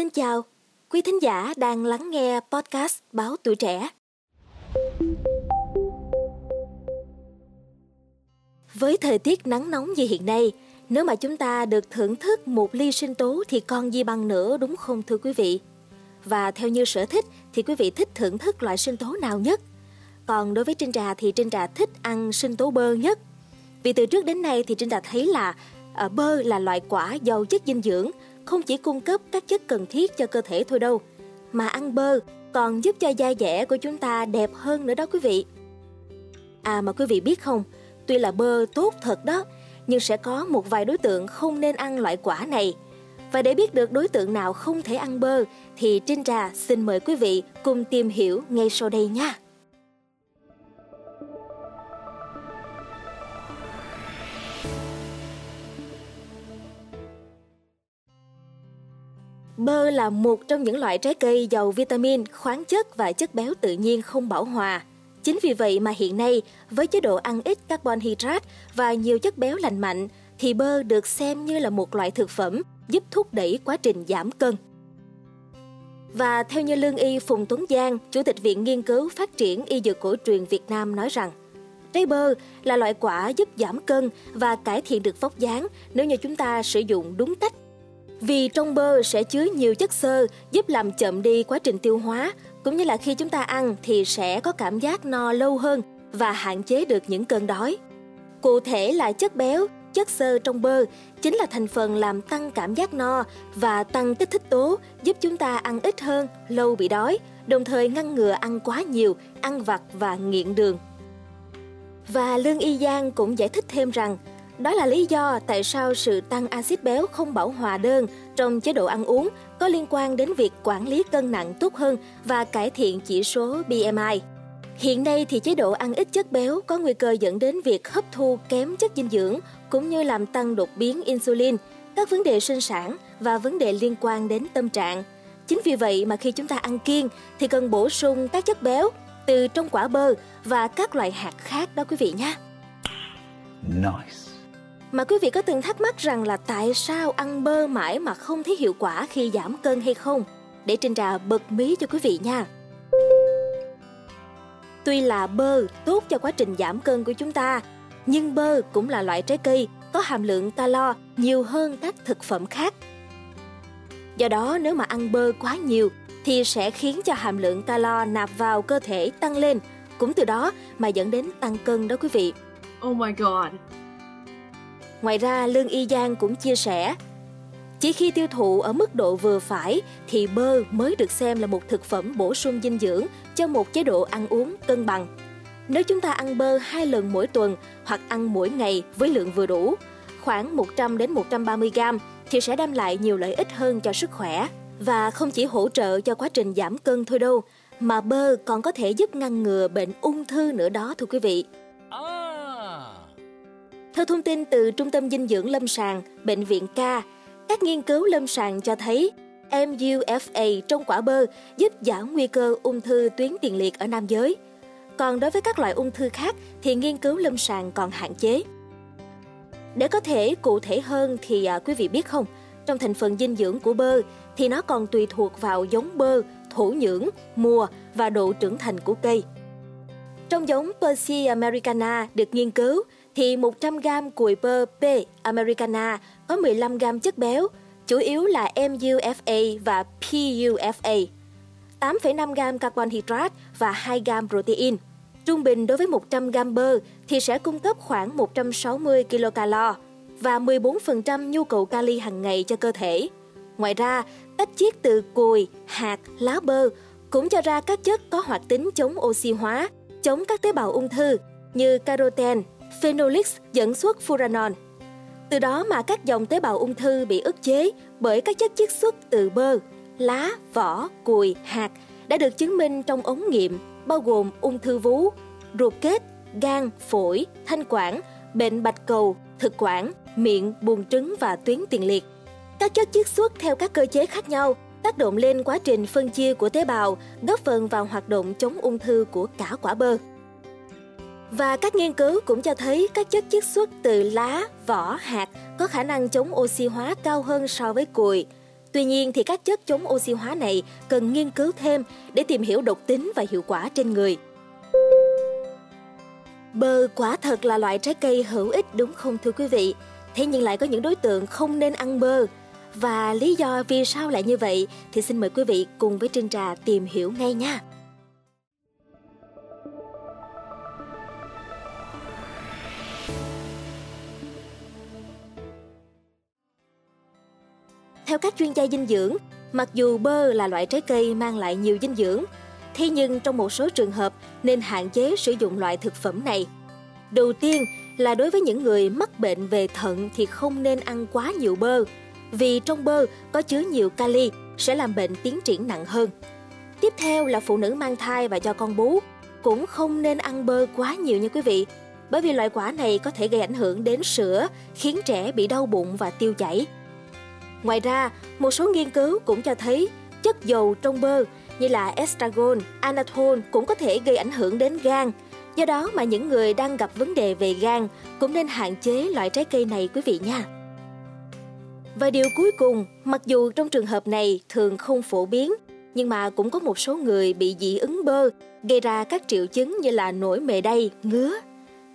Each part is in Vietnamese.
Xin chào, quý thính giả đang lắng nghe podcast Báo Tuổi Trẻ. Với thời tiết nắng nóng như hiện nay, nếu mà chúng ta được thưởng thức một ly sinh tố thì còn gì bằng nữa đúng không thưa quý vị? Và theo như sở thích thì quý vị thích thưởng thức loại sinh tố nào nhất? Còn đối với Trinh Trà thì Trinh Trà thích ăn sinh tố bơ nhất. Vì từ trước đến nay thì Trinh Trà thấy là à, bơ là loại quả giàu chất dinh dưỡng, không chỉ cung cấp các chất cần thiết cho cơ thể thôi đâu, mà ăn bơ còn giúp cho da dẻ của chúng ta đẹp hơn nữa đó quý vị. À mà quý vị biết không, tuy là bơ tốt thật đó, nhưng sẽ có một vài đối tượng không nên ăn loại quả này. Và để biết được đối tượng nào không thể ăn bơ thì Trinh Trà xin mời quý vị cùng tìm hiểu ngay sau đây nha. Bơ là một trong những loại trái cây giàu vitamin, khoáng chất và chất béo tự nhiên không bảo hòa. Chính vì vậy mà hiện nay, với chế độ ăn ít carbon hydrate và nhiều chất béo lành mạnh, thì bơ được xem như là một loại thực phẩm giúp thúc đẩy quá trình giảm cân. Và theo như lương y Phùng Tuấn Giang, Chủ tịch Viện Nghiên cứu Phát triển Y Dược Cổ truyền Việt Nam nói rằng, Trái bơ là loại quả giúp giảm cân và cải thiện được vóc dáng nếu như chúng ta sử dụng đúng cách vì trong bơ sẽ chứa nhiều chất xơ giúp làm chậm đi quá trình tiêu hóa, cũng như là khi chúng ta ăn thì sẽ có cảm giác no lâu hơn và hạn chế được những cơn đói. Cụ thể là chất béo, chất xơ trong bơ chính là thành phần làm tăng cảm giác no và tăng kích thích tố giúp chúng ta ăn ít hơn, lâu bị đói, đồng thời ngăn ngừa ăn quá nhiều, ăn vặt và nghiện đường. Và Lương Y Giang cũng giải thích thêm rằng đó là lý do tại sao sự tăng axit béo không bảo hòa đơn trong chế độ ăn uống có liên quan đến việc quản lý cân nặng tốt hơn và cải thiện chỉ số BMI. Hiện nay thì chế độ ăn ít chất béo có nguy cơ dẫn đến việc hấp thu kém chất dinh dưỡng cũng như làm tăng đột biến insulin, các vấn đề sinh sản và vấn đề liên quan đến tâm trạng. Chính vì vậy mà khi chúng ta ăn kiêng thì cần bổ sung các chất béo từ trong quả bơ và các loại hạt khác đó quý vị nhé. Nice. Mà quý vị có từng thắc mắc rằng là tại sao ăn bơ mãi mà không thấy hiệu quả khi giảm cân hay không? Để Trinh Trà bật mí cho quý vị nha. Tuy là bơ tốt cho quá trình giảm cân của chúng ta, nhưng bơ cũng là loại trái cây có hàm lượng calo nhiều hơn các thực phẩm khác. Do đó nếu mà ăn bơ quá nhiều thì sẽ khiến cho hàm lượng calo nạp vào cơ thể tăng lên, cũng từ đó mà dẫn đến tăng cân đó quý vị. Oh my god. Ngoài ra, Lương Y Giang cũng chia sẻ, chỉ khi tiêu thụ ở mức độ vừa phải thì bơ mới được xem là một thực phẩm bổ sung dinh dưỡng cho một chế độ ăn uống cân bằng. Nếu chúng ta ăn bơ hai lần mỗi tuần hoặc ăn mỗi ngày với lượng vừa đủ, khoảng 100 đến 130 gram thì sẽ đem lại nhiều lợi ích hơn cho sức khỏe và không chỉ hỗ trợ cho quá trình giảm cân thôi đâu, mà bơ còn có thể giúp ngăn ngừa bệnh ung thư nữa đó thưa quý vị. Theo thông tin từ Trung tâm Dinh dưỡng Lâm sàng, Bệnh viện K, các nghiên cứu lâm sàng cho thấy MUFA trong quả bơ giúp giảm nguy cơ ung thư tuyến tiền liệt ở nam giới. Còn đối với các loại ung thư khác thì nghiên cứu lâm sàng còn hạn chế. Để có thể cụ thể hơn thì à, quý vị biết không, trong thành phần dinh dưỡng của bơ thì nó còn tùy thuộc vào giống bơ, thổ nhưỡng, mùa và độ trưởng thành của cây. Trong giống Percy americana được nghiên cứu thì 100 g cùi bơ P Americana có 15 g chất béo, chủ yếu là MUFA và PUFA, 8,5 g carbon hydrate và 2 g protein. Trung bình đối với 100 g bơ thì sẽ cung cấp khoảng 160 kcal và 14% nhu cầu kali hàng ngày cho cơ thể. Ngoài ra, tách chiết từ cùi, hạt, lá bơ cũng cho ra các chất có hoạt tính chống oxy hóa, chống các tế bào ung thư như caroten, Phenolics dẫn xuất furanol. Từ đó mà các dòng tế bào ung thư bị ức chế bởi các chất chiết xuất từ bơ, lá, vỏ, cùi, hạt đã được chứng minh trong ống nghiệm bao gồm ung thư vú, ruột kết, gan, phổi, thanh quản, bệnh bạch cầu, thực quản, miệng, buồng trứng và tuyến tiền liệt. Các chất chiết xuất theo các cơ chế khác nhau tác động lên quá trình phân chia của tế bào, góp phần vào hoạt động chống ung thư của cả quả bơ. Và các nghiên cứu cũng cho thấy các chất chiết xuất từ lá, vỏ, hạt có khả năng chống oxy hóa cao hơn so với cùi. Tuy nhiên thì các chất chống oxy hóa này cần nghiên cứu thêm để tìm hiểu độc tính và hiệu quả trên người. Bơ quả thật là loại trái cây hữu ích đúng không thưa quý vị? Thế nhưng lại có những đối tượng không nên ăn bơ. Và lý do vì sao lại như vậy thì xin mời quý vị cùng với Trinh Trà tìm hiểu ngay nha. Các chuyên gia dinh dưỡng, mặc dù bơ là loại trái cây mang lại nhiều dinh dưỡng, thế nhưng trong một số trường hợp nên hạn chế sử dụng loại thực phẩm này. Đầu tiên là đối với những người mắc bệnh về thận thì không nên ăn quá nhiều bơ, vì trong bơ có chứa nhiều kali sẽ làm bệnh tiến triển nặng hơn. Tiếp theo là phụ nữ mang thai và cho con bú cũng không nên ăn bơ quá nhiều nha quý vị, bởi vì loại quả này có thể gây ảnh hưởng đến sữa, khiến trẻ bị đau bụng và tiêu chảy. Ngoài ra, một số nghiên cứu cũng cho thấy chất dầu trong bơ như là estragon, anatol cũng có thể gây ảnh hưởng đến gan. Do đó mà những người đang gặp vấn đề về gan cũng nên hạn chế loại trái cây này quý vị nha. Và điều cuối cùng, mặc dù trong trường hợp này thường không phổ biến, nhưng mà cũng có một số người bị dị ứng bơ, gây ra các triệu chứng như là nổi mề đay, ngứa.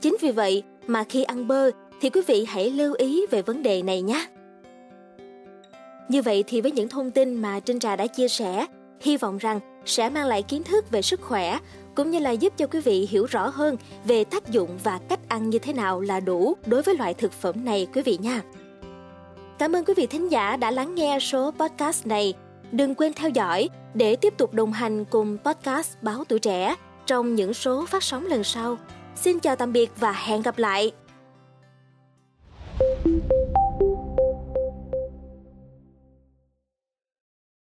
Chính vì vậy mà khi ăn bơ thì quý vị hãy lưu ý về vấn đề này nhé. Như vậy thì với những thông tin mà Trinh Trà đã chia sẻ, hy vọng rằng sẽ mang lại kiến thức về sức khỏe cũng như là giúp cho quý vị hiểu rõ hơn về tác dụng và cách ăn như thế nào là đủ đối với loại thực phẩm này quý vị nha. Cảm ơn quý vị thính giả đã lắng nghe số podcast này. Đừng quên theo dõi để tiếp tục đồng hành cùng podcast Báo Tuổi Trẻ trong những số phát sóng lần sau. Xin chào tạm biệt và hẹn gặp lại!